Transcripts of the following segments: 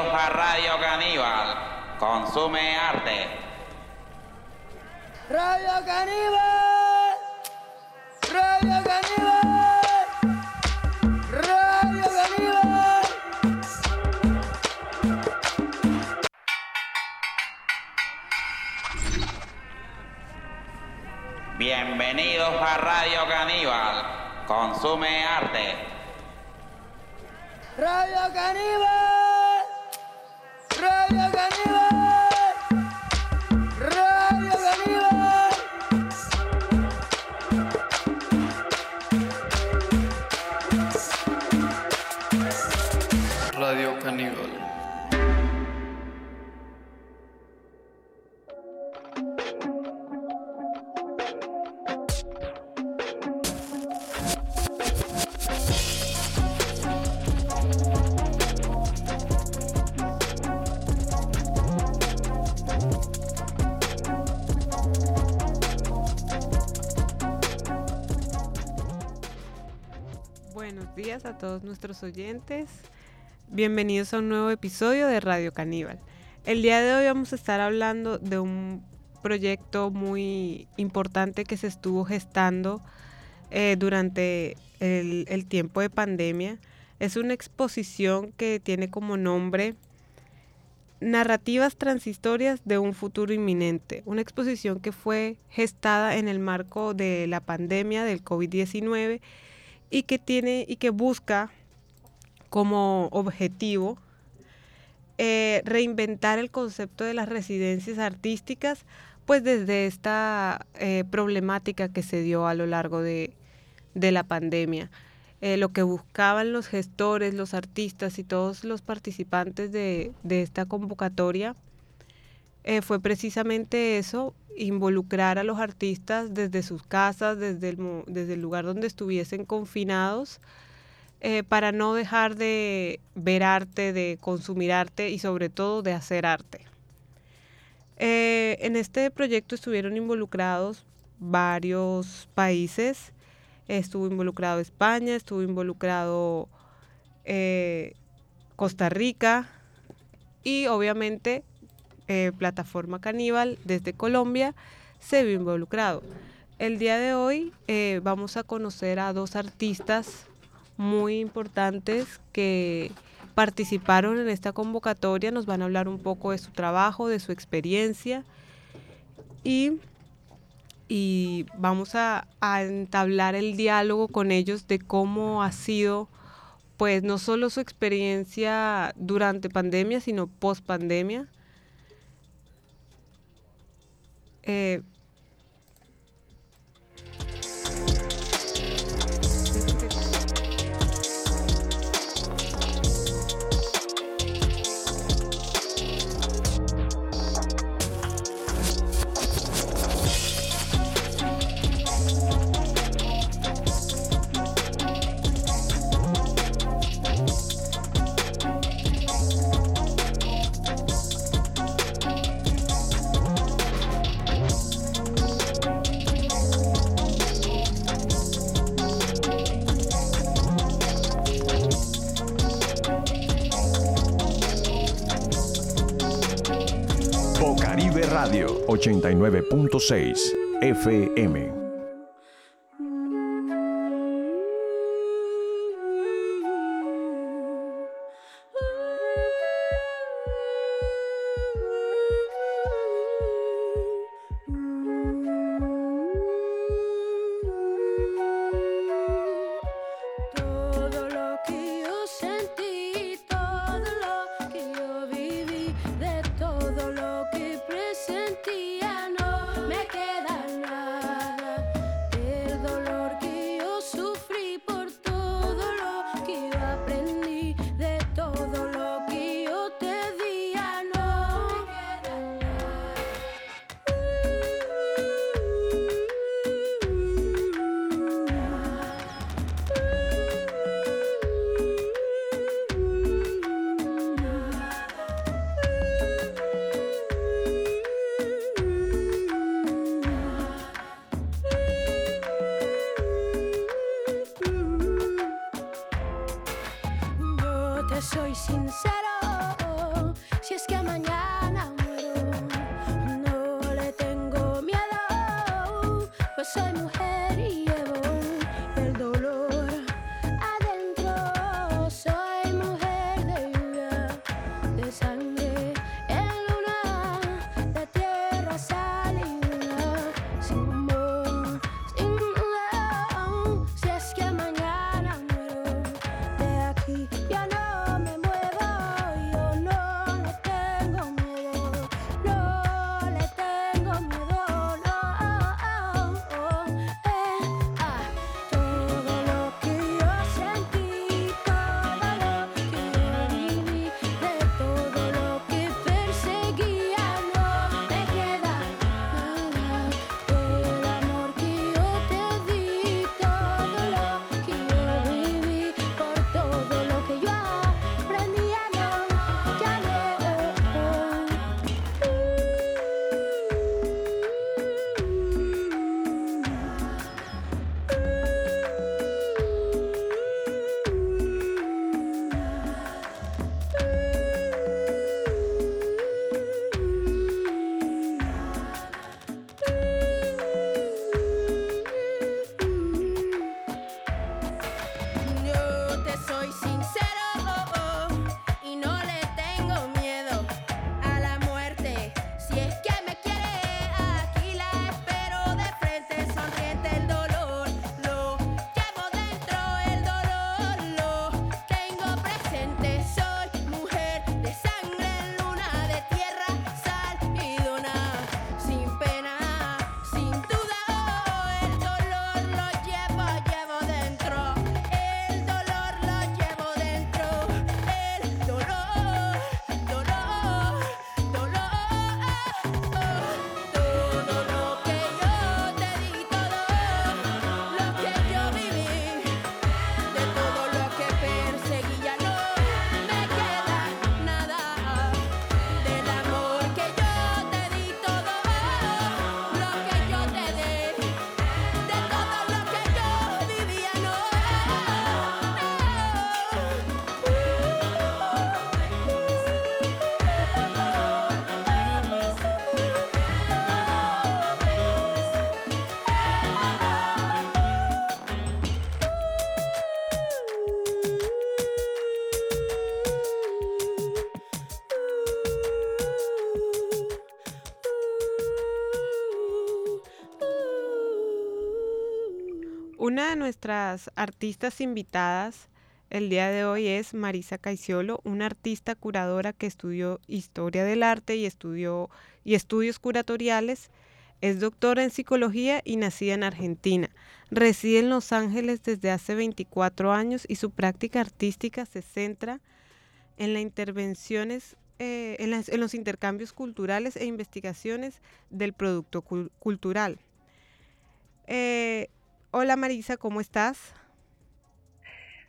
Bienvenidos a Radio Caníbal. Consume arte. Radio Caníbal. Radio Caníbal. Radio Caníbal. Bienvenidos a Radio Caníbal. Consume arte. Radio Caníbal. Radio Caníbal. Nuestros oyentes. Bienvenidos a un nuevo episodio de Radio Caníbal. El día de hoy vamos a estar hablando de un proyecto muy importante que se estuvo gestando eh, durante el, el tiempo de pandemia. Es una exposición que tiene como nombre Narrativas Transhistorias de un futuro inminente. Una exposición que fue gestada en el marco de la pandemia del COVID-19 y que tiene y que busca como objetivo eh, reinventar el concepto de las residencias artísticas, pues desde esta eh, problemática que se dio a lo largo de, de la pandemia. Eh, lo que buscaban los gestores, los artistas y todos los participantes de, de esta convocatoria eh, fue precisamente eso, involucrar a los artistas desde sus casas, desde el, desde el lugar donde estuviesen confinados, eh, para no dejar de ver arte, de consumir arte y sobre todo de hacer arte. Eh, en este proyecto estuvieron involucrados varios países, estuvo involucrado España, estuvo involucrado Costa Rica y obviamente eh, Plataforma Caníbal desde Colombia se vio involucrado. El día de hoy eh, vamos a conocer a dos artistas muy importantes que participaron en esta convocatoria, nos van a hablar un poco de su trabajo, de su experiencia y, y vamos a, a entablar el diálogo con ellos de cómo ha sido pues no solo su experiencia durante pandemia, sino post pandemia. Eh, 89.6 FM. Una de nuestras artistas invitadas el día de hoy es Marisa Caiciolo, una artista curadora que estudió historia del arte y estudió y estudios curatoriales. Es doctora en psicología y nacida en Argentina. Reside en Los Ángeles desde hace 24 años y su práctica artística se centra en las intervenciones, eh, en, los intercambios culturales e investigaciones del producto cul- cultural. Eh, hola Marisa, ¿cómo estás?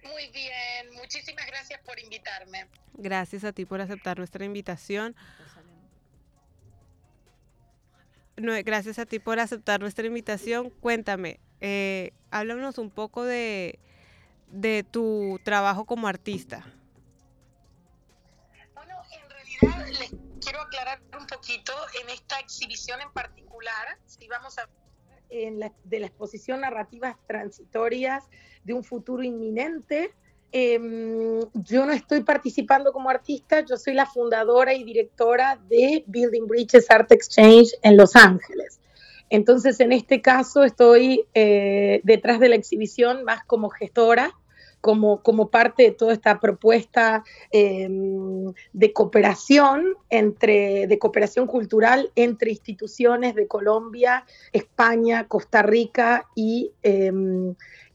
Muy bien, muchísimas gracias por invitarme. Gracias a ti por aceptar nuestra invitación. No, gracias a ti por aceptar nuestra invitación. Cuéntame, eh, háblanos un poco de, de tu trabajo como artista. Bueno, en realidad les quiero aclarar un poquito en esta exhibición en particular, si vamos a en la- de la exposición narrativas transitorias de un futuro inminente. Em, yo no estoy participando como artista, yo soy la fundadora y directora de Building Bridges Art Exchange en Los Ángeles. Entonces, en este caso, estoy eh, detrás de la exhibición más como gestora, como, como parte de toda esta propuesta eh, de cooperación entre, de cooperación cultural entre instituciones de Colombia, España, Costa Rica y, eh,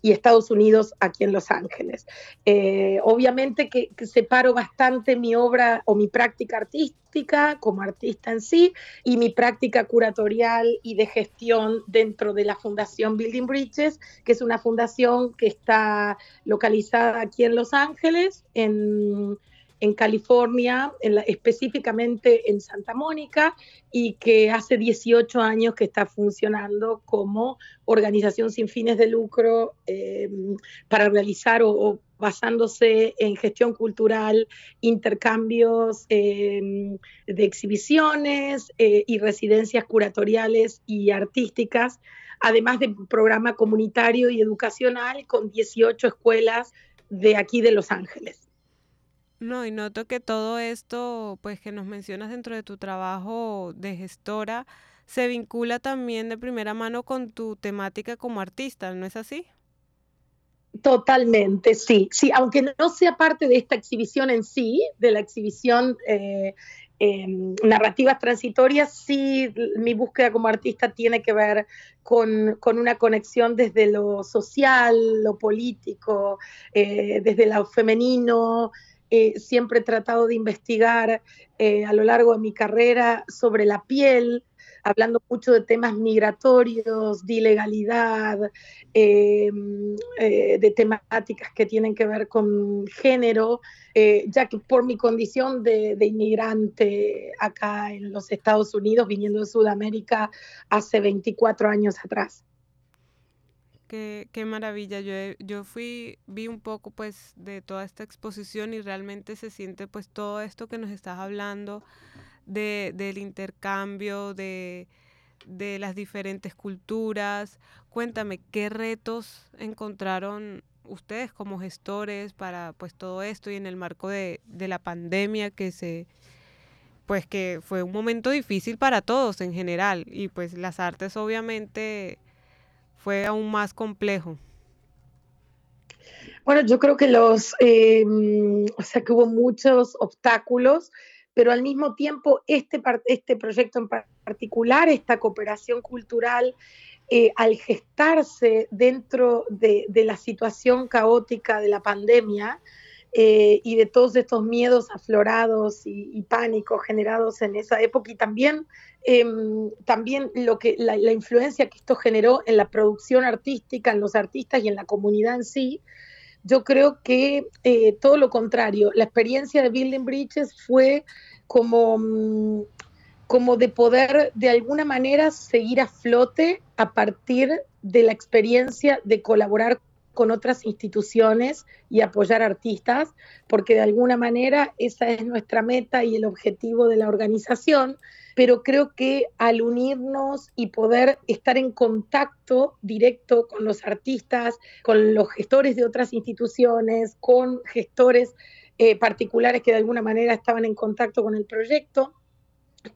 y Estados Unidos aquí en Los Ángeles. Eh, obviamente que, que separo bastante mi obra o mi práctica artística como artista en sí y mi práctica curatorial y de gestión dentro de la Fundación Building Bridges, que es una fundación que está localizada aquí en Los Ángeles, en, en California, específicamente en Santa Mónica, y que hace 18 años que está funcionando como organización sin fines de lucro eh, para realizar o, o basándose en gestión cultural, intercambios eh, de exhibiciones eh, y residencias curatoriales y artísticas, además de un programa comunitario y educacional con 18 escuelas de aquí de Los Ángeles. No, y noto que todo esto, pues que nos mencionas dentro de tu trabajo de gestora, se vincula también de primera mano con tu temática como artista, ¿no es así? Totalmente, sí. Sí, aunque no sea parte de esta exhibición en sí, de la exhibición eh, eh, Narrativas Transitorias, sí, mi búsqueda como artista tiene que ver con, con una conexión desde lo social, lo político, eh, desde lo femenino. Eh, siempre he tratado de investigar eh, a lo largo de mi carrera sobre la piel, hablando mucho de temas migratorios, de ilegalidad, eh, eh, de temáticas que tienen que ver con género, eh, ya que por mi condición de, de, inmigrante acá en los Estados Unidos, viniendo de Sudamérica hace 24 años atrás. Qué, maravilla. Yo, yo fui, vi un poco pues de toda esta exposición y realmente se siente pues todo esto que nos estás hablando de, del intercambio, de, de las diferentes culturas. Cuéntame, ¿qué retos encontraron ustedes como gestores para pues todo esto y en el marco de, de la pandemia que se pues que fue un momento difícil para todos en general y pues las artes obviamente fue aún más complejo. Bueno, yo creo que los, eh, o sea, que hubo muchos obstáculos, pero al mismo tiempo este, este proyecto en particular, esta cooperación cultural, eh, al gestarse dentro de, de, la situación caótica de la pandemia eh, y de todos estos miedos aflorados y, y pánicos generados en esa época y también, eh, también lo que, la, la, influencia que esto generó en la producción artística, en los artistas y en la comunidad en sí, yo creo que eh, todo lo contrario, la experiencia de Building Bridges fue como, mm, como de poder de alguna manera seguir a flote a partir de la experiencia de colaborar con otras instituciones y apoyar artistas, porque de alguna manera esa es nuestra meta y el objetivo de la organización, pero creo que al unirnos y poder estar en contacto directo con los artistas, con los gestores de otras instituciones, con gestores eh, particulares que de alguna manera estaban en contacto con el proyecto,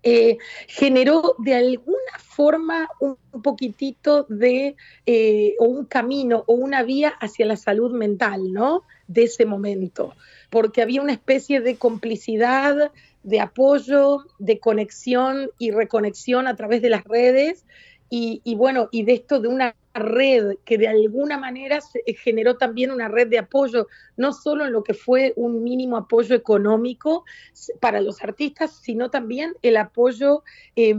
eh, generó de alguna forma un poquitito de, eh, o un camino o una vía hacia la salud mental, ¿no? De ese momento, porque había una especie de complicidad, de apoyo, de conexión y reconexión a través de las redes. Y, bueno, y de esto de una red que de alguna manera se eh, generó también una red de apoyo, no solo en lo que fue un mínimo apoyo económico para los artistas, sino también el apoyo eh,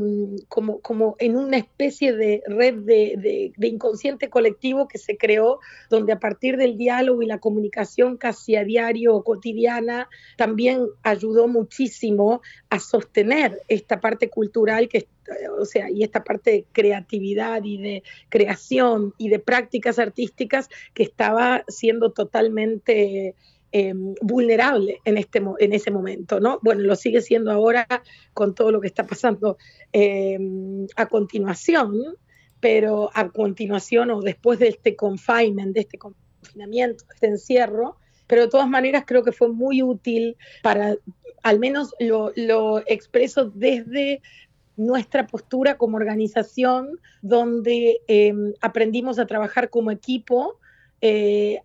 como, como en una especie de red de, de, de, inconsciente colectivo que se creó, donde a partir del diálogo y la comunicación casi a diario o cotidiana, también ayudó muchísimo a sostener esta parte cultural que o sea, y esta parte de creatividad y de creación y de prácticas artísticas que estaba siendo totalmente eh, vulnerable en, este, en ese momento, ¿no? Bueno, lo sigue siendo ahora con todo lo que está pasando eh, a continuación, pero a continuación o después de este confinement, de este confinamiento, de este encierro, pero de todas maneras creo que fue muy útil para, al menos lo, lo expreso desde nuestra postura como organización, donde eh, aprendimos a trabajar como equipo, eh,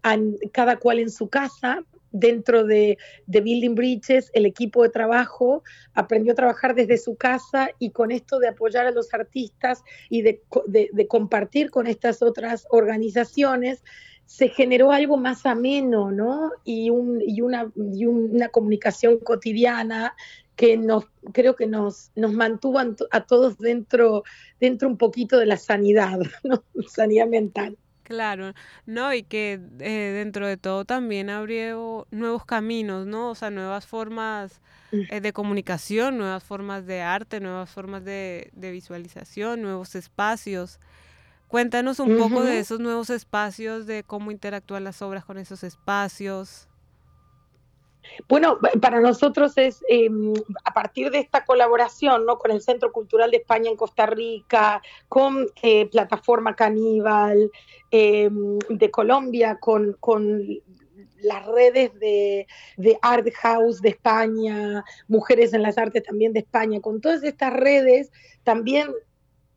cada cual en su casa. Dentro de, Building Bridges, el equipo de trabajo aprendió a trabajar desde su casa y con esto de apoyar a los artistas y de, compartir con estas otras organizaciones, se generó algo más ameno, ¿no? Y una comunicación cotidiana que nos, creo que nos, nos mantuvo a todos dentro, dentro un poquito de la sanidad, ¿no? sanidad mental. Claro, no, y que eh, dentro de todo también abrió nuevos caminos, ¿no? O sea, nuevas formas eh, de comunicación, nuevas formas de arte, nuevas formas de, de visualización, nuevos espacios. Cuéntanos un uh -huh. poco de esos nuevos espacios, de cómo interactúan las obras con esos espacios. Bueno, para nosotros es eh, a partir de esta colaboración ¿no? con el Centro Cultural de España en Costa Rica, con eh, Plataforma Caníbal eh, de Colombia, con, con las redes de, de, Art House de España, Mujeres en las Artes también de España, con todas estas redes también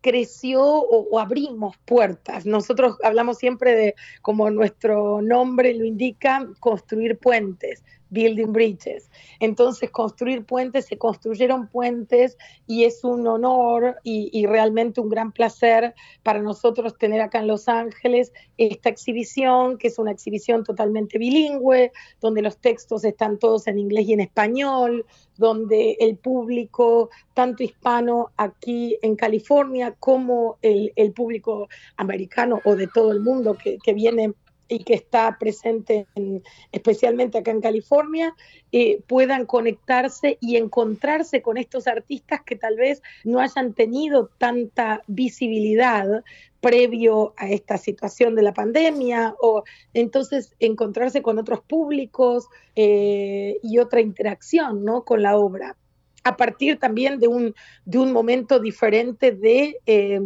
creció o, abrimos puertas. Nosotros hablamos siempre de, como nuestro nombre lo indica, construir puentes, building bridges. Entonces, construir puentes, se construyeron puentes y es un honor y, realmente un gran placer para nosotros tener acá en Los Ángeles esta exhibición, que es una exhibición totalmente bilingüe, donde los textos están todos en inglés y en español, donde el público, tanto hispano aquí en California como el, público americano o de todo el mundo que viene y que está presente en, especialmente acá en California, eh, puedan conectarse y encontrarse con estos artistas que tal vez no hayan tenido tanta visibilidad previo a esta situación de la pandemia, o entonces encontrarse con otros públicos eh, y otra interacción ¿no? con la obra, a partir también de un, de un momento diferente de, eh,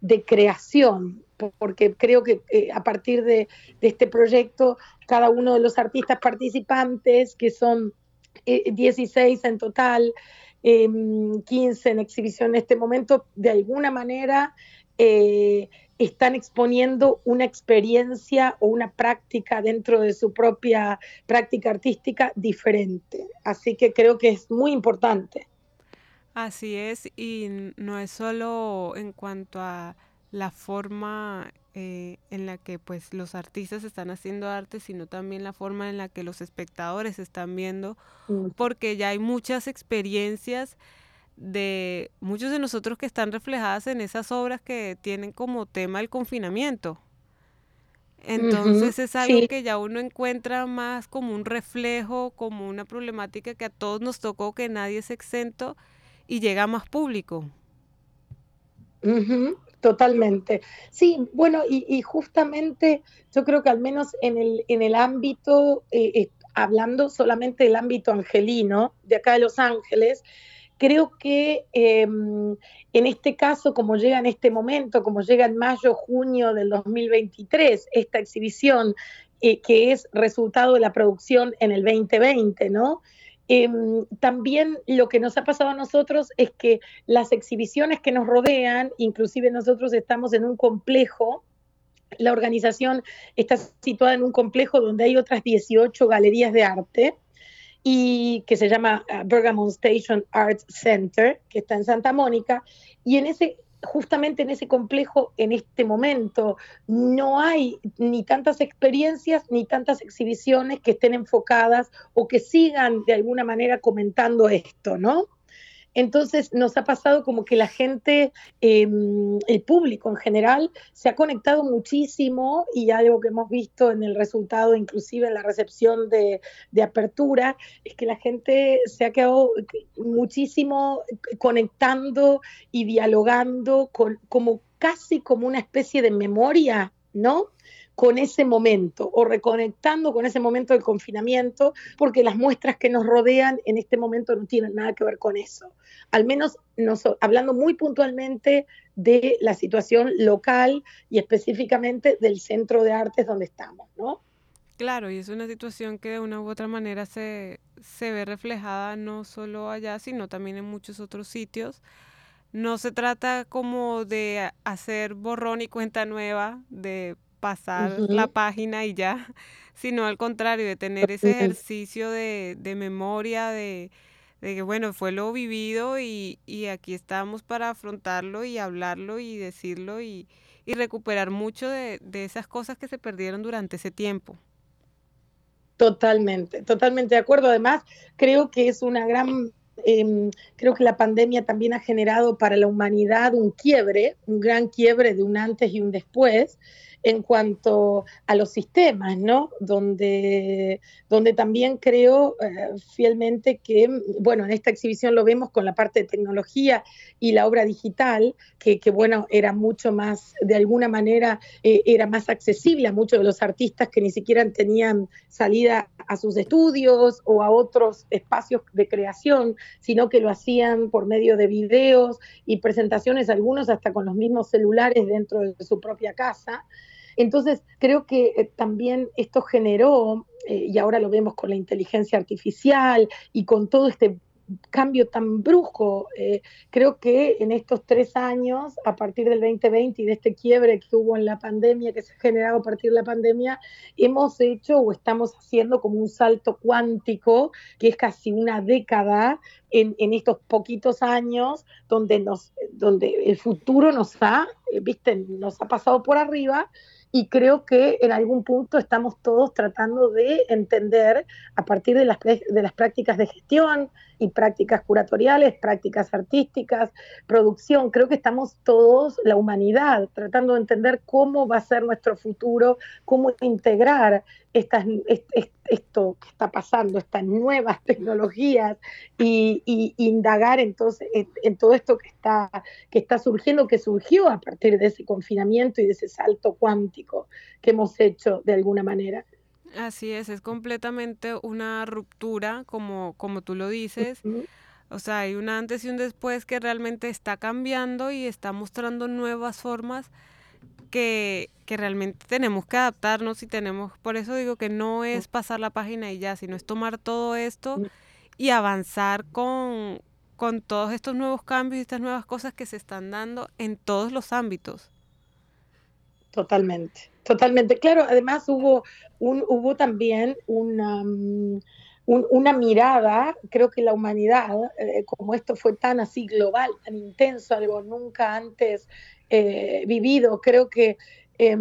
de creación, porque creo que eh, a partir de, este proyecto, cada uno de los artistas participantes, que son eh, 16 en total, eh, 15 en exhibición en este momento, de alguna manera eh, están exponiendo una experiencia o una práctica dentro de su propia práctica artística diferente. Así que creo que es muy importante. Así es, y no es solo en cuanto a la forma eh, en la que pues los artistas están haciendo arte, sino también la forma en la que los espectadores están viendo, mm. porque ya hay muchas experiencias de muchos de nosotros que están reflejadas en esas obras que tienen como tema el confinamiento. Entonces uh -huh, es algo sí. que ya uno encuentra más como un reflejo, como una problemática que a todos nos tocó, que nadie es exento y llega a más público. Uh -huh. Totalmente. Sí, bueno, y, justamente yo creo que al menos en el, en el ámbito, eh, eh, hablando solamente del ámbito angelino, de acá de Los Ángeles, creo que eh, en este caso, como llega en este momento, como llega en mayo, junio del 2023, esta exhibición eh, que es resultado de la producción en el 2020, ¿no? Em, también lo que nos ha pasado a nosotros es que las exhibiciones que nos rodean, inclusive nosotros estamos en un complejo, la organización está situada en un complejo donde hay otras 18 galerías de arte y que se llama uh, Bergamot Station Arts Center, que está en Santa Mónica, y en ese justamente en ese complejo, en este momento, no hay ni tantas experiencias ni tantas exhibiciones que estén enfocadas o que sigan de alguna manera comentando esto, ¿no? Entonces nos ha pasado como que la gente, eh, el público en general, se ha conectado muchísimo y algo que hemos visto en el resultado, inclusive en la recepción de, de apertura, es que la gente se ha quedado muchísimo conectando y dialogando con, como casi como una especie de memoria, ¿no? con ese momento o reconectando con ese momento del confinamiento, porque las muestras que nos rodean en este momento no tienen nada que ver con eso. Al menos nos, hablando muy puntualmente de la situación local y específicamente del centro de artes donde estamos, ¿no? Claro, y es una situación que de una u otra manera se, se ve reflejada no solo allá, sino también en muchos otros sitios. No se trata como de hacer borrón y cuenta nueva, de pasar la página y ya, sino al contrario, de tener ese ejercicio de, de memoria, de, de, que bueno, fue lo vivido y, y, aquí estamos para afrontarlo y hablarlo y decirlo y, y recuperar mucho de, de esas cosas que se perdieron durante ese tiempo. Totalmente, totalmente de acuerdo. Además, creo que es una gran eh, creo que la pandemia también ha generado para la humanidad un quiebre, un gran quiebre de un antes y un después, en cuanto a los sistemas, ¿no? Donde, donde también creo eh, fielmente que, bueno, en esta exhibición lo vemos con la parte de tecnología y la obra digital, que, que bueno, era mucho más, de alguna manera, eh, era más accesible a muchos de los artistas que ni siquiera tenían salida a sus estudios o a otros espacios de creación, sino que lo hacían por medio de videos y presentaciones, algunos hasta con los mismos celulares dentro de su propia casa. Entonces, creo que eh, también esto generó, eh, y ahora lo vemos con la inteligencia artificial y con todo este cambio tan brusco. Eh, creo que en estos tres años, a partir del 2020 y de este quiebre que hubo en la pandemia, que se ha generado a partir de la pandemia, hemos hecho o estamos haciendo como un salto cuántico, que es casi una década en, en estos poquitos años, donde, nos, donde el futuro nos ha, viste, nos ha pasado por arriba y creo que en algún punto estamos todos tratando de entender a partir de las, de las prácticas de gestión y prácticas curatoriales, prácticas artísticas, producción, creo que estamos todos, la humanidad, tratando de entender cómo va a ser nuestro futuro, cómo integrar esto que está pasando, estas nuevas tecnologías y, y indagar entonces en, en, todo esto que está, que está surgiendo, que surgió a partir de ese confinamiento y de ese salto cuántico que hemos hecho de alguna manera. Así es, es completamente una ruptura, como, como tú lo dices. Uh -huh. O sea, hay un antes y un después que realmente está cambiando y está mostrando nuevas formas que, que, realmente tenemos que adaptarnos y tenemos, por eso digo que no es pasar la página y ya, sino es tomar todo esto y avanzar con, con todos estos nuevos cambios y estas nuevas cosas que se están dando en todos los ámbitos. Totalmente, totalmente. Claro, además hubo, un, hubo también una, um, un, una mirada, creo que la humanidad, eh, como esto fue tan así global, tan intenso, algo nunca antes eh, vivido, creo que, eh,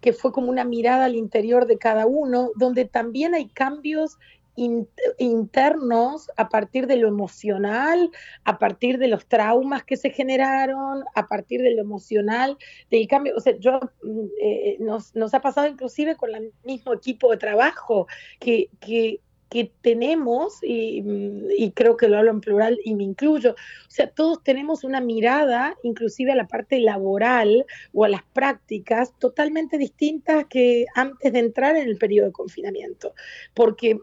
que fue como una mirada al interior de cada uno, donde también hay cambios internos a partir de lo emocional, a partir de los traumas que se generaron, a partir de lo emocional, del cambio. O sea, yo eh, nos, nos, ha pasado inclusive con el mismo equipo de trabajo que, que tenemos, y, y, creo que lo hablo en plural y me incluyo, o sea, todos tenemos una mirada, inclusive a la parte laboral o a las prácticas, totalmente distintas que antes de entrar en el periodo de confinamiento, porque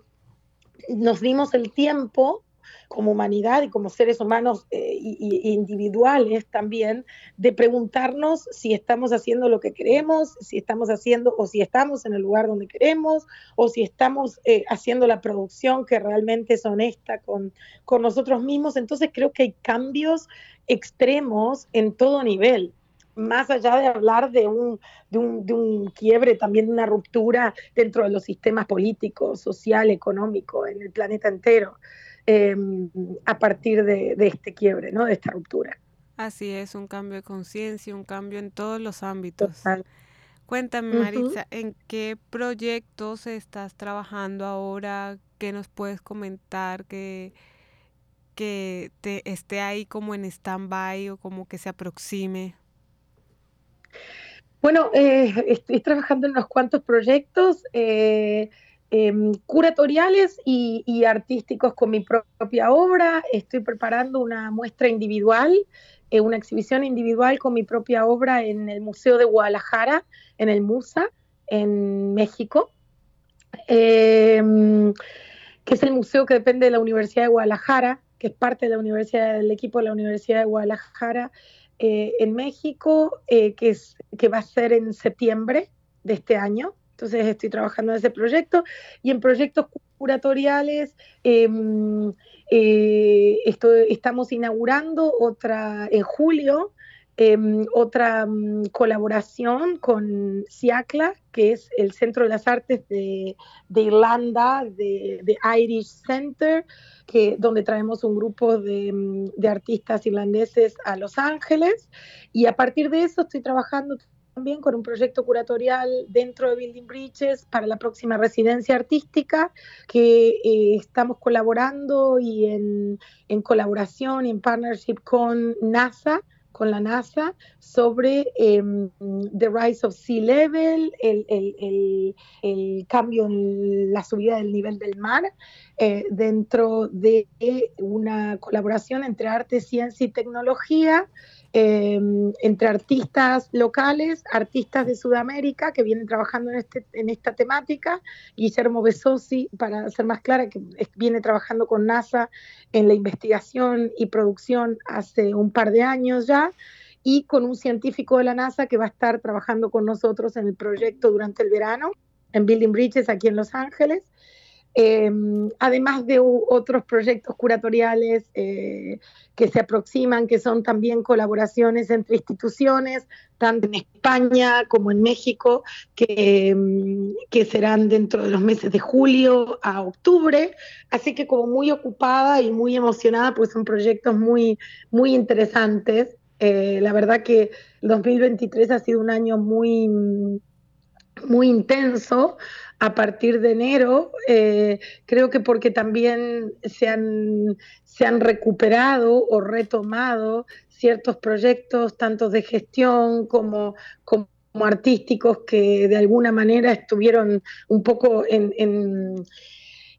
nos dimos el tiempo como humanidad y como seres humanos eh, y, individuales también, de preguntarnos si estamos haciendo lo que queremos, si estamos haciendo o si estamos en el lugar donde queremos o si estamos eh, haciendo la producción que realmente es honesta con, con nosotros mismos. Entonces creo que hay cambios extremos en todo nivel más allá de hablar de un, de un, de un quiebre, también de una ruptura dentro de los sistemas políticos, social, económico, en el planeta entero, eh, a partir de, de, este quiebre, ¿no? de esta ruptura. Así es, un cambio de conciencia, un cambio en todos los ámbitos. Total. Cuéntame, Maritza, uh -huh. ¿en qué proyectos estás trabajando ahora? ¿Qué nos puedes comentar que, que te esté ahí como en stand-by o como que se aproxime? Bueno, eh, estoy trabajando en unos cuantos proyectos eh, eh, curatoriales y, artísticos con mi propia obra. Estoy preparando una muestra individual, eh, una exhibición individual con mi propia obra en el Museo de Guadalajara, en el MUSA, en México, em, que es el museo que depende de la Universidad de Guadalajara, que es parte universidad, del equipo de la Universidad de Guadalajara eh, en México, eh, que, es, que va a ser en septiembre de este año. Entonces estoy trabajando en ese proyecto y en proyectos curatoriales eh, eh, estoy, estamos inaugurando otra en julio. Eh, otra um, colaboración con CIACLA, que es el Centro de las Artes de, de Irlanda, de, de, Irish Center, que, donde traemos un grupo de, de, artistas irlandeses a Los Ángeles. Y a partir de eso estoy trabajando también con un proyecto curatorial dentro de Building Bridges para la próxima residencia artística, que eh, estamos colaborando y en, en colaboración y en partnership con NASA con la NASA sobre eh, The Rise of Sea Level, el, el, el, el, cambio en la subida del nivel del mar, eh, dentro de una colaboración entre arte, ciencia y tecnología. Eh, entre artistas locales, artistas de Sudamérica que vienen trabajando en, este, en esta temática, Guillermo Besosi, para ser más clara, que viene trabajando con NASA en la investigación y producción hace un par de años ya, y con un científico de la NASA que va a estar trabajando con nosotros en el proyecto durante el verano, en Building Bridges aquí en Los Ángeles. Eh, además de otros proyectos curatoriales eh, que se aproximan, que son también colaboraciones entre instituciones, tanto en España como en México, que, que, serán dentro de los meses de julio a octubre. Así que como muy ocupada y muy emocionada, pues son proyectos muy, muy interesantes. Eh, la verdad que el 2023 ha sido un año muy, muy intenso a partir de enero, eh, creo que porque también se han, se han recuperado o retomado ciertos proyectos, tanto de gestión como, como artísticos, que de alguna manera estuvieron un poco en,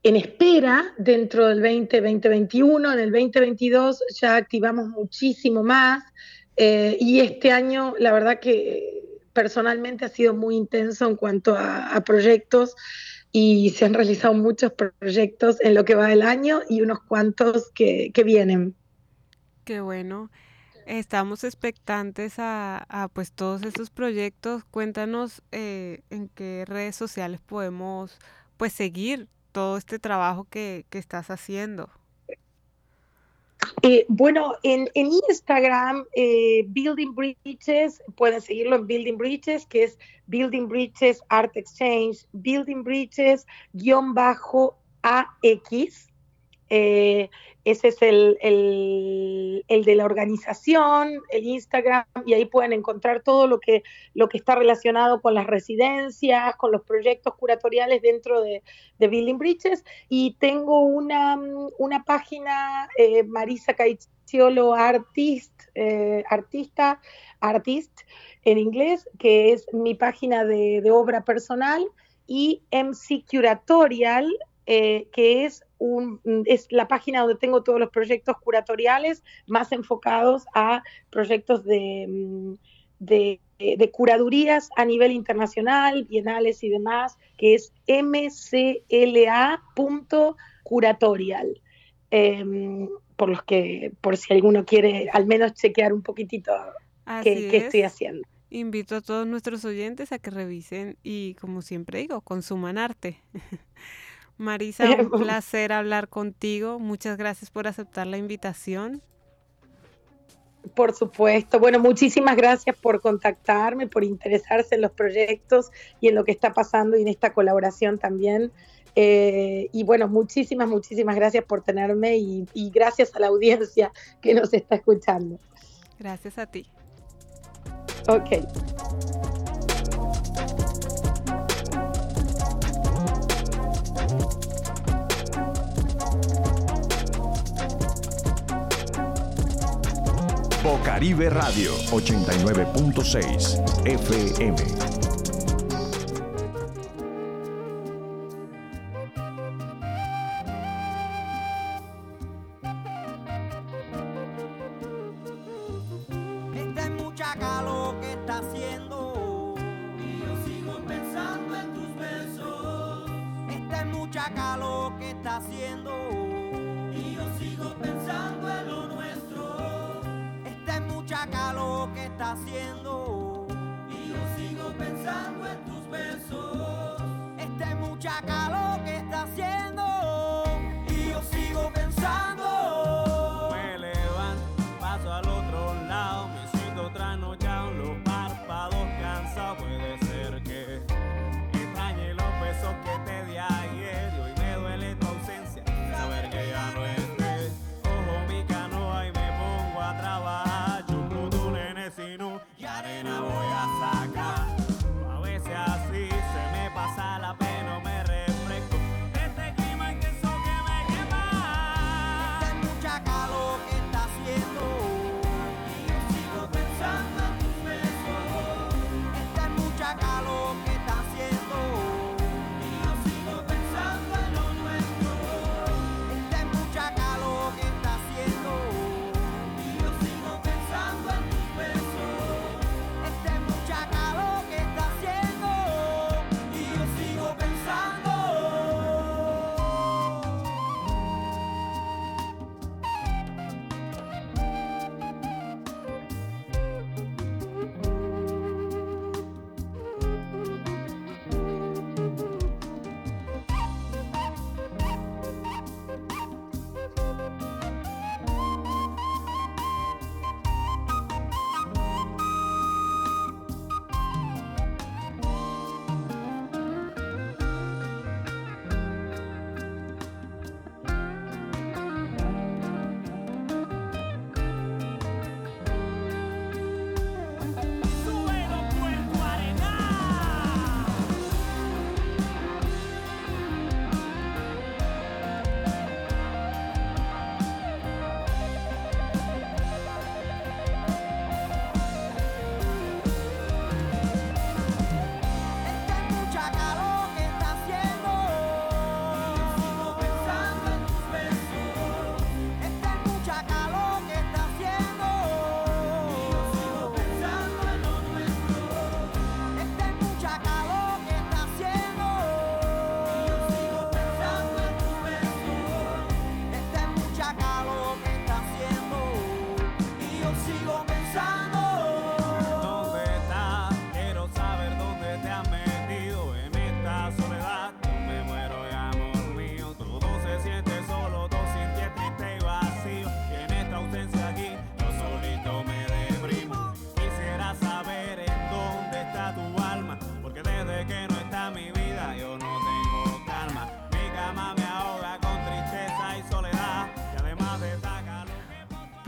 en espera dentro del 2021, en el 2022 ya activamos muchísimo más eh, y este año la verdad que personalmente ha sido muy intenso en cuanto a, proyectos y se han realizado muchos proyectos en lo que va del año y unos cuantos que, que vienen. Qué bueno. Estamos expectantes a, a pues todos estos proyectos. Cuéntanos eh, en qué redes sociales podemos pues seguir todo este trabajo que, que estás haciendo. Eh, bueno, en, en Instagram, eh, Building Bridges, pueden seguirlo en Building Bridges, que es Building Bridges Art Exchange, Building Bridges guion bajo AX. Eh, ese es el, el, el, de la organización, el Instagram, y ahí pueden encontrar todo lo que, lo que está relacionado con las residencias, con los proyectos curatoriales dentro de, de Building Bridges. Y tengo una, una página, eh, Marisa Caiciolo Artist, eh, Artista, Artist en inglés, que es mi página de, de obra personal, y MC Curatorial, eh, que es, un, es la página donde tengo todos los proyectos curatoriales más enfocados a proyectos de, mm, de, curadurías a nivel internacional, bienales y demás, que es mcla.curatorial. Eh, em, por los que, por si alguno quiere al menos chequear un poquitito qué, estoy haciendo. Invito a todos nuestros oyentes a que revisen y, como siempre digo, consuman arte. Marisa, un placer hablar contigo. Muchas gracias por aceptar la invitación. Por supuesto. Bueno, muchísimas gracias por contactarme, por interesarse en los proyectos y en lo que está pasando y en esta colaboración también. Eh, y bueno, muchísimas, muchísimas gracias por tenerme y, y gracias a la audiencia que nos está escuchando. Gracias a ti. Ok. Grupo Caribe Radio 89.6 FM. Esta es mucha calor que está haciendo y yo sigo pensando en tus besos. Esta es mucha calor que está haciendo. haciendo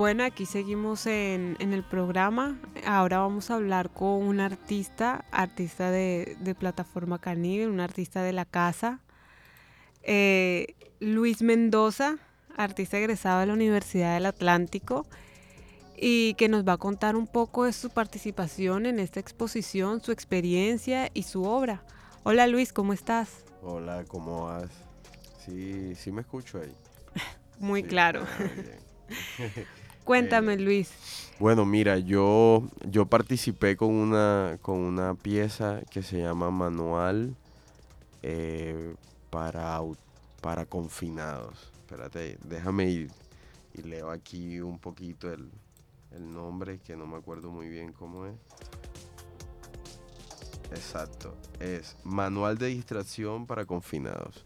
Bueno, aquí seguimos en, en, el programa. Ahora vamos a hablar con un artista, artista de, de plataforma Caníbal, un artista de la casa, eh, Luis Mendoza, artista egresado de la Universidad del Atlántico, y que nos va a contar un poco de su participación en esta exposición, su experiencia y su obra. Hola Luis, ¿cómo estás? Hola, ¿cómo vas? Sí, sí me escucho ahí. Muy sí, claro. Ah, Cuéntame, eh, Luis. Bueno, mira, yo, yo participé con una, con una pieza que se llama Manual eh, para, para confinados. Espérate, déjame ir y leo aquí un poquito el, el nombre que no me acuerdo muy bien cómo es. Exacto, es Manual de Distracción para Confinados.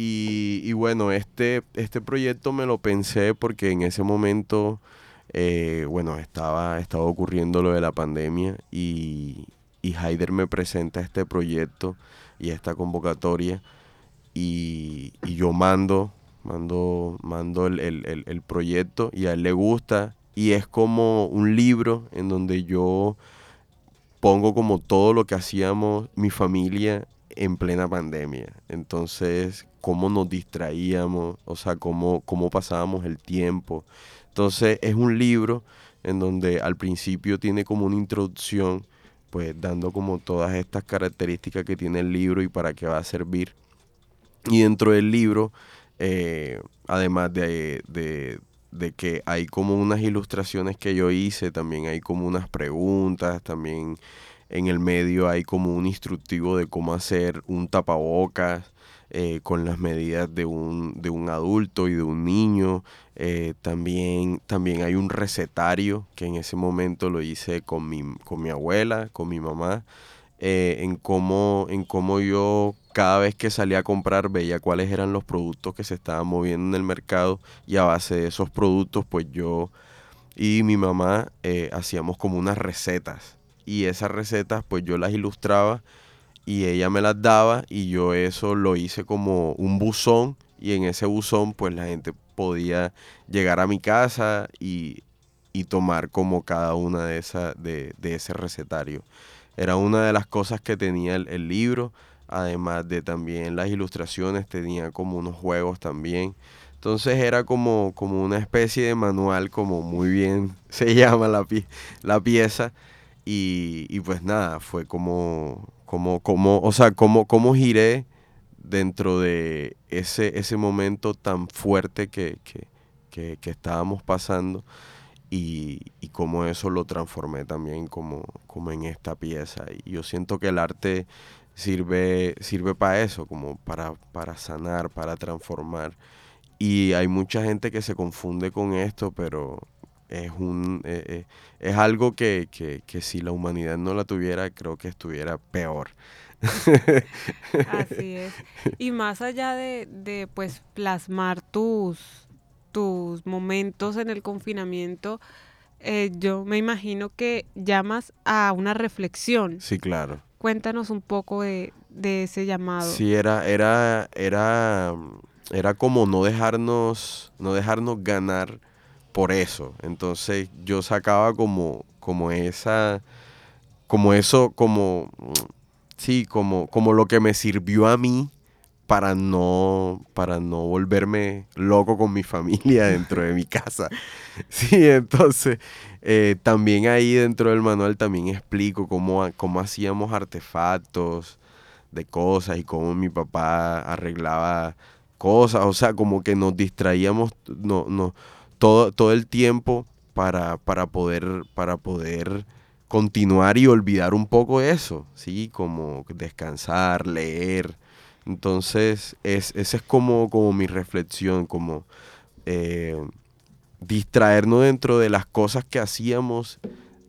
Y, bueno, este, este proyecto me lo pensé porque en ese momento, eh, bueno, estaba, estaba ocurriendo lo de la pandemia y, y Haider me presenta este proyecto y esta convocatoria y, y yo mando, mando, mando el, el- el- el proyecto y a él le gusta y es como un libro en donde yo pongo como todo lo que hacíamos mi familia en plena pandemia. Entonces, cómo nos distraíamos, o sea, cómo, cómo pasábamos el tiempo. Entonces, es un libro en donde al principio tiene como una introducción, pues dando como todas estas características que tiene el libro y para qué va a servir. Y dentro del libro, eh, además de, de- de que hay como unas ilustraciones que yo hice, también hay como unas preguntas, también en el medio hay como un instructivo de cómo hacer un tapabocas eh, con las medidas de un, de un adulto y de un niño. Eh, también, también hay un recetario que en ese momento lo hice con mi, con mi abuela, con mi mamá, eh, en, cómo, en cómo yo cada vez que salía a comprar veía cuáles eran los productos que se estaban moviendo en el mercado y a base de esos productos pues yo y mi mamá hacíamos como unas recetas y esas recetas pues yo las ilustraba y ella me las daba y yo eso lo hice como un buzón y en ese buzón pues la gente podía llegar a mi casa y, y tomar como cada una de esas de, de ese recetario. Era una de las cosas que tenía el, el libro, además de también las ilustraciones, tenía como unos juegos también. Entonces era como, como una especie de manual, como muy bien se llama la, pie- la pieza. Y, y pues nada, fue como, como, como, o sea, como, como giré dentro de ese, ese momento tan fuerte que, que, que- que estábamos pasando y, y cómo eso lo transformé también como, como en esta pieza. Y yo siento que el arte sirve, sirve para eso, como para, para sanar, para transformar. Y hay mucha gente que se confunde con esto, pero es un eh, eh, es algo que, que, que si la humanidad no la tuviera, creo que estuviera peor. Así es. Y más allá de, de pues plasmar tus, tus momentos en el confinamiento, eh, yo me imagino que llamas a una reflexión. Sí, claro. Cuéntanos un poco de, de ese llamado. Sí, era, era, era, era como no dejarnos, no dejarnos ganar por eso. Entonces yo sacaba como, como esa, como eso, como, sí, como, como lo que me sirvió a mí para no, para no volverme loco con mi familia dentro de mi casa. Sí, entonces eh, también ahí dentro del manual también explico cómo, cómo hacíamos artefactos de cosas y cómo mi papá arreglaba cosas, o sea, como que nos distraíamos no, no, todo, todo el tiempo para, para, poder, para poder continuar y olvidar un poco eso, ¿sí? Como descansar, leer. Entonces, es, esa es como, como mi reflexión, como eh, distraernos dentro de las cosas que hacíamos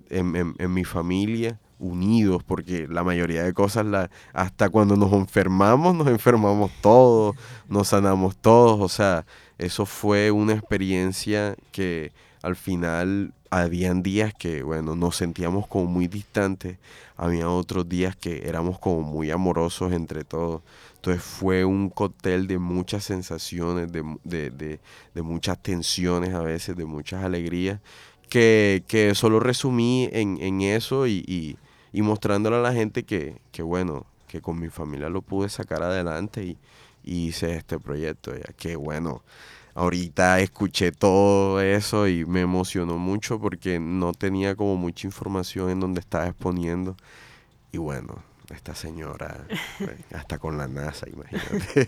en, en- en mi familia, unidos, porque la mayoría de cosas, la, hasta cuando nos enfermamos, nos enfermamos todos, nos sanamos todos, o sea, eso fue una experiencia que al final habían días que, bueno, nos sentíamos como muy distantes, había otros días que éramos como muy amorosos entre todos. Entonces fue un cóctel de muchas sensaciones, de, de- de- de muchas tensiones a veces, de muchas alegrías, que, que solo resumí en, en eso y, y- y a la gente que, que, bueno, que con mi familia lo pude sacar adelante y, y hice este proyecto. Ya que bueno, ahorita escuché todo eso y me emocionó mucho porque no tenía como mucha información en donde estaba exponiendo. Y bueno, esta señora, pues, hasta con la NASA, imagínate.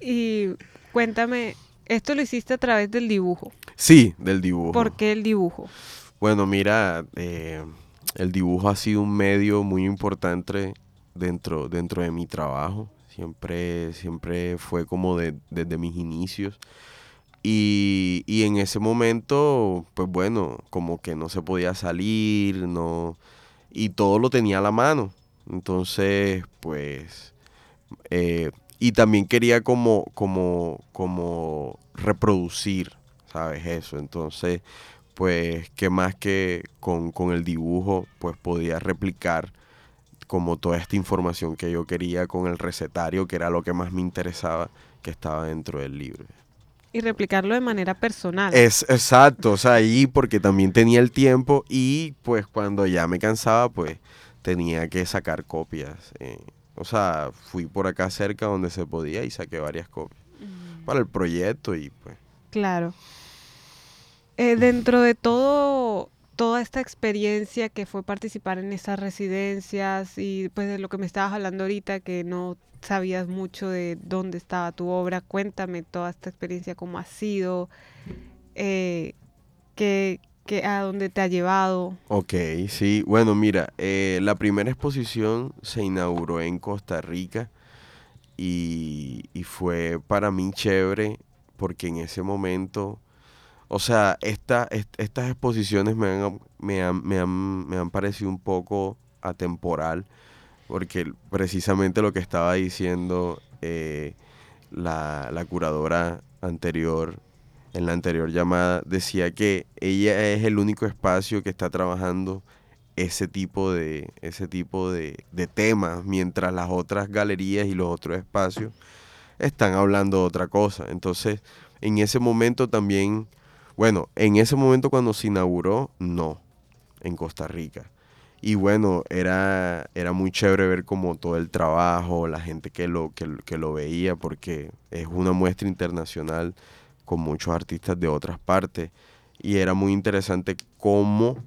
Y cuéntame, esto lo hiciste a través del dibujo. Sí, del dibujo. ¿Por qué el dibujo? Bueno, mira, eh, el dibujo ha sido un medio muy importante dentro, dentro de mi trabajo. Siempre, siempre fue como de- desde mis inicios. Y, y en ese momento, pues bueno, como que no se podía salir, no, y todo lo tenía a la mano. Entonces, pues, eh, y también quería como, como, como reproducir, ¿sabes? Eso. Entonces, pues, qué más que con, con el dibujo, pues podía replicar como toda esta información que yo quería con el recetario, que era lo que más me interesaba, que estaba dentro del libro. Y replicarlo de manera personal. Es exacto, o sea, ahí porque también tenía el tiempo y pues cuando ya me cansaba, pues tenía que sacar copias. eh, o sea, fui por acá cerca donde se podía y saqué varias copias para el proyecto y pues Claro. Eh, dentro de todo, toda esta experiencia que fue participar en esas residencias y pues de lo que me estabas hablando ahorita, que no sabías mucho de dónde estaba tu obra, cuéntame toda esta experiencia, cómo ha sido, eh, a dónde te ha llevado. Ok, sí. Bueno, mira, eh, la primera exposición se inauguró en Costa Rica y, y fue para mí chévere porque en ese momento, o sea, esta, est- estas exposiciones me han, me, han, me, han, me han parecido un poco atemporal porque precisamente lo que estaba diciendo eh, la, curadora anterior en la anterior llamada decía que ella es el único espacio que está trabajando ese tipo de ese tipo de temas mientras las otras galerías y los otros espacios están hablando de otra cosa. Entonces en ese momento también bueno en ese momento cuando se inauguró no en Costa Rica. Y bueno era era muy chévere ver como todo el trabajo la gente que lo que, que lo veía porque es una muestra internacional con muchos artistas de otras partes. Y era muy interesante cómo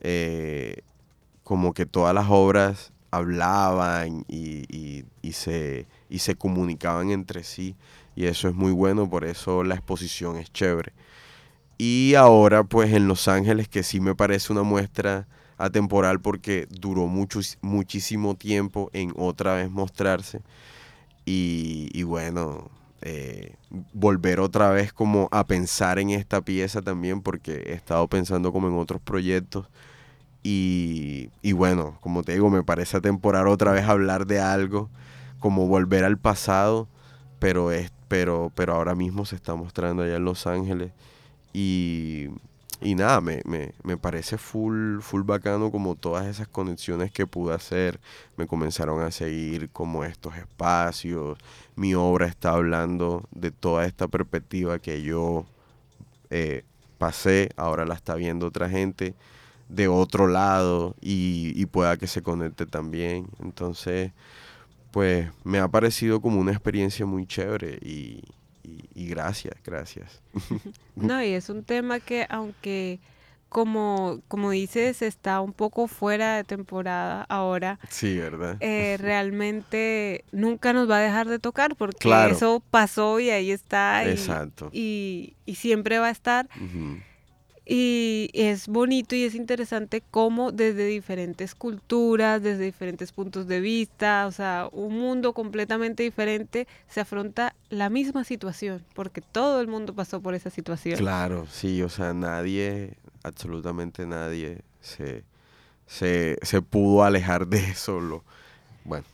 eh, como que todas las obras hablaban y, y- y se, y se comunicaban entre sí. Y eso es muy bueno, por eso la exposición es chévere. Y ahora pues en Los Ángeles que sí me parece una muestra atemporal porque duró mucho, muchísimo tiempo en otra vez mostrarse. Y, bueno, eh, volver otra vez como a pensar en esta pieza también porque he estado pensando como en otros proyectos. Y, y bueno, como te digo, me parece atemporal otra vez hablar de algo, como volver al pasado, pero, es, pero, pero ahora mismo se está mostrando allá en Los Ángeles y, y nada, me, me, me parece full, full bacano como todas esas conexiones que pude hacer, me comenzaron a seguir como estos espacios, mi obra está hablando de toda esta perspectiva que yo eh, pasé, ahora la está viendo otra gente de otro lado y, y pueda que se conecte también. Entonces, pues me ha parecido como una experiencia muy chévere y, y- y gracias, gracias. No, y es un tema que aunque como, como dices, está un poco fuera de temporada ahora, Sí, ¿verdad? eh, realmente nunca nos va a dejar de tocar porque Claro. eso pasó y ahí está y, Exacto. y, y siempre va a estar. Ujú. Y es bonito y es interesante cómo desde diferentes culturas, desde diferentes puntos de vista, o sea, un mundo completamente diferente, se afronta la misma situación, porque todo el mundo pasó por esa situación. Claro, sí, o sea, nadie, absolutamente nadie se, se, se pudo alejar de eso. Lo, bueno,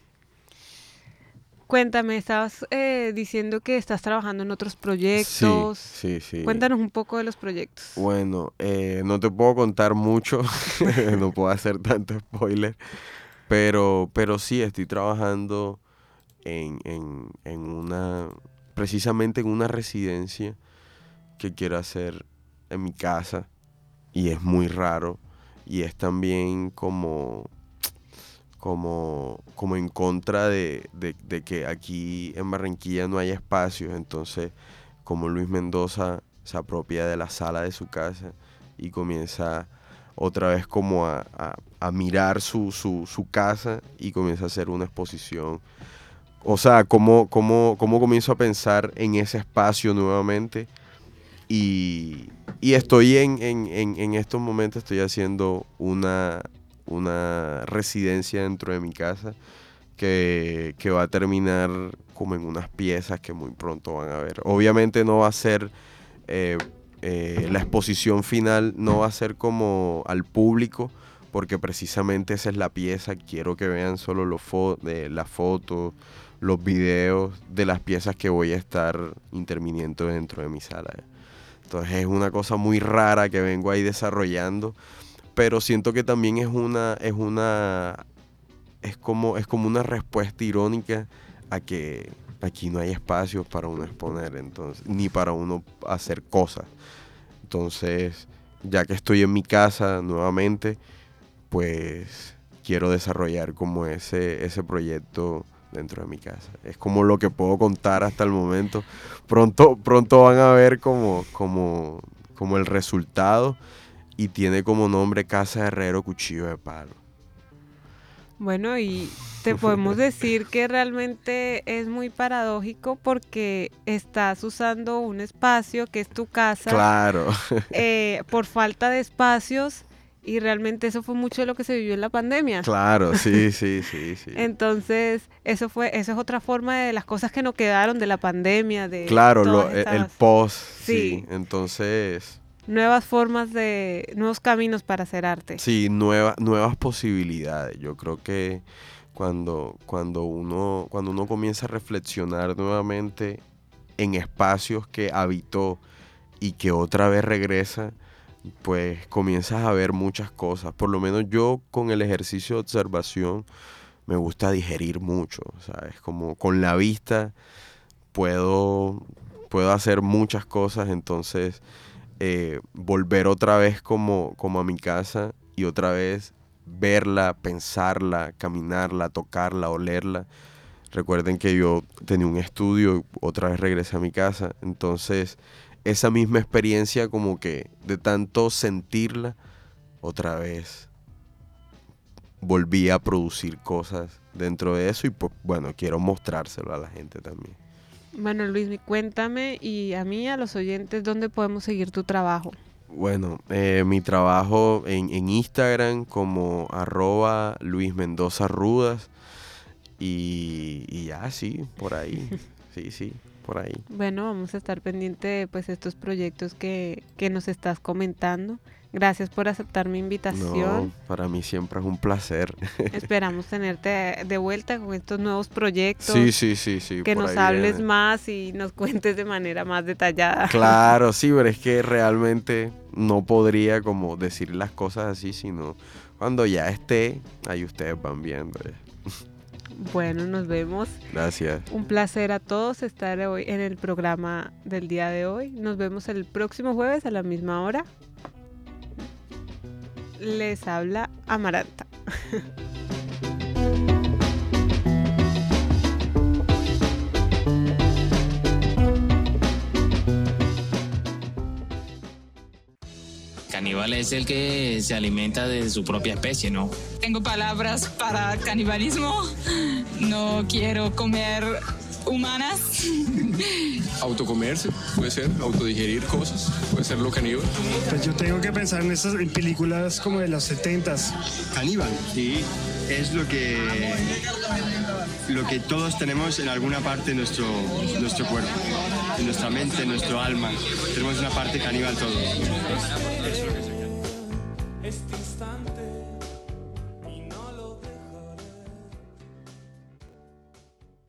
Cuéntame, estabas eh, diciendo que estás trabajando en otros sí, proyectos. sí, sí. Cuéntanos un poco de los proyectos. Bueno, eh, no te puedo contar mucho, no puedo hacer tanto spoiler, pero, pero sí estoy trabajando en, en, en una, precisamente en una residencia que quiero hacer en mi casa y es muy raro y es también como, como, como en contra de, de- que aquí en Barranquilla no hay espacios, entonces como Luis Mendoza se apropia de la sala de su casa y comienza otra vez como a, a- a mirar su, su- su casa y comienza a hacer una exposición. O sea, cómo, cómo, cómo comienzo a pensar en ese espacio nuevamente. Y, y estoy en, en- en- en estos momentos, estoy haciendo una, una residencia dentro de mi casa que, que va a terminar como en unas piezas que muy pronto van a ver. Obviamente no va a ser, eh, eh, la exposición final no va a ser como al público, porque precisamente esa es la pieza. Quiero que vean solo los fo las fotos, los videos de las piezas que voy a estar interviniendo dentro de mi sala. Entonces es una cosa muy rara que vengo ahí desarrollando, pero siento que también es una, es una, es como, es como una respuesta irónica a que aquí no hay espacios para uno exponer, entonces, ni para uno hacer cosas. Entonces, ya que estoy en mi casa nuevamente, pues quiero desarrollar como ese, ese proyecto dentro de mi casa. Es como lo que puedo contar hasta el momento. Pronto, pronto van a ver como, como, como el resultado y tiene como nombre Casa Herrero Cuchillo de Palo. Bueno, y te podemos decir que realmente es muy paradójico porque estás usando un espacio que es tu casa Claro. eh, por falta de espacios y realmente eso fue mucho de lo que se vivió en la pandemia. Claro, sí, sí, sí, sí. Entonces, eso fue, eso es otra forma de las cosas que no quedaron de la pandemia, de Claro, lo- e- el post, Sí. sí. Entonces, nuevas formas de, nuevos caminos para hacer arte. sí, nueva- nuevas posibilidades. Yo creo que cuando, cuando, uno, cuando uno comienza a reflexionar nuevamente en espacios que habitó y que otra vez regresa, pues comienzas a ver muchas cosas. Por lo menos yo con el ejercicio de observación me gusta digerir mucho, ¿sabes? Como con la vista puedo, puedo hacer muchas cosas, entonces eh, volver otra vez como, como a mi casa y otra vez verla, pensarla, caminarla, tocarla, olerla. Recuerden que yo tenía un estudio, otra vez regresé a mi casa, entonces esa misma experiencia como que de tanto sentirla, otra vez volví a producir cosas dentro de eso y pues bueno, quiero mostrárselo a la gente también. Bueno, Luis, cuéntame y a mí, a los oyentes, ¿dónde podemos seguir tu trabajo? Bueno, eh, mi trabajo en, en Instagram como arroba Luis Mendoza Rudas y, y ya, sí, por ahí, sí, sí, por ahí. Bueno, vamos a estar pendiente de pues estos proyectos que, que nos estás comentando. Gracias por aceptar mi invitación. No, para mí siempre es un placer. Esperamos tenerte de vuelta con estos nuevos proyectos. Sí, sí, sí, sí. que nos hables viene. más y nos cuentes de manera más detallada. Claro, sí, pero es que realmente no podría como decir las cosas así, sino cuando ya esté, ahí ustedes van viendo. Bueno, nos vemos. Gracias. Un placer a todos estar hoy en el programa del día de hoy. Nos vemos el próximo jueves a la misma hora. Les habla Amaranta. Caníbal es el que se alimenta de su propia especie, ¿no? Tengo palabras para canibalismo. No quiero comer humanas. Autocomerse, puede ser, autodigerir cosas, puede ser lo caníbal. Pues yo tengo que pensar en esas en películas como de los 70s. Caníbal, sí, es lo que lo que todos tenemos en alguna parte de nuestro, nuestro cuerpo, en nuestra mente, en nuestro alma. Tenemos una parte caníbal todos. Este